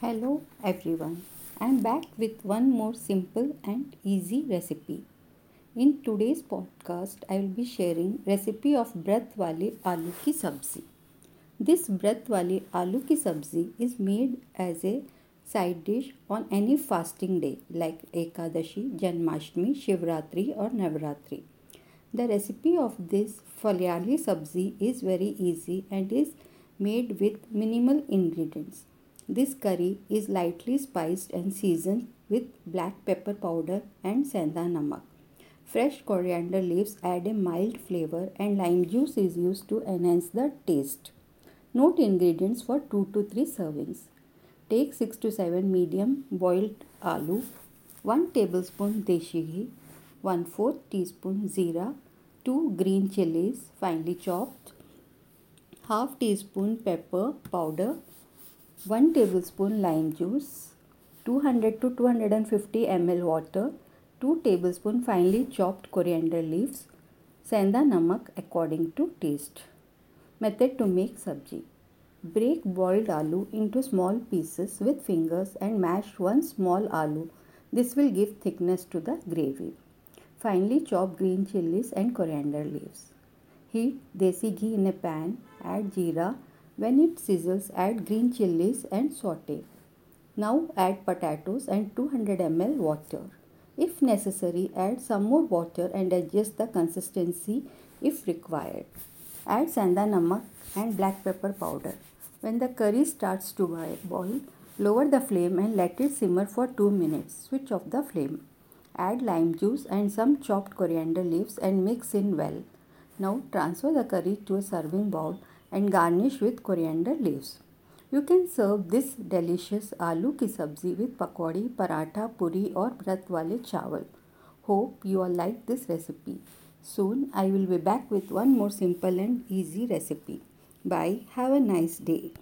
Hello everyone. I am back with one more simple and easy recipe. In today's podcast, I will be sharing recipe of Vrat wali aloo ki sabzi. This Vrat wali aloo ki sabzi is made as a side dish on any fasting day like Ekadashi, Janmashtami, Shivratri or Navratri. The recipe of this falyali sabzi is very easy and is made with minimal ingredients. This curry is lightly spiced and seasoned with black pepper powder and sendha namak. Fresh coriander leaves add a mild flavor and lime juice is used to enhance the taste. Note ingredients for 2 to 3 servings. Take 6 to 7 medium boiled aloo, 1 tablespoon deshi ghee, 1 4 teaspoon zira, 2 green chilies finely chopped, half teaspoon pepper powder, 1 tablespoon lime juice, 200 to 250 ml water, 2 tablespoon finely chopped coriander leaves, sendha namak according to taste. Method to make sabji. Break boiled aloo into small pieces with fingers and mash one small aloo. This will give thickness to the gravy. Finely chop green chilies and coriander leaves. Heat desi ghee in a pan, add jeera, when it sizzles, add green chilies and saute. Now add potatoes and 200 ml water. If necessary, add some more water and adjust the consistency if required. Add sendha namak and black pepper powder. When the curry starts to boil, lower the flame and let it simmer for 2 minutes. Switch off the flame. Add lime juice and some chopped coriander leaves and mix in well. Now transfer the curry to a serving bowl and garnish with coriander leaves. You can serve this delicious aloo ki sabzi with pakodi, paratha, puri or vrat wale chawal. Hope you all like this recipe. Soon I will be back with one more simple and easy recipe. Bye. Have a nice day.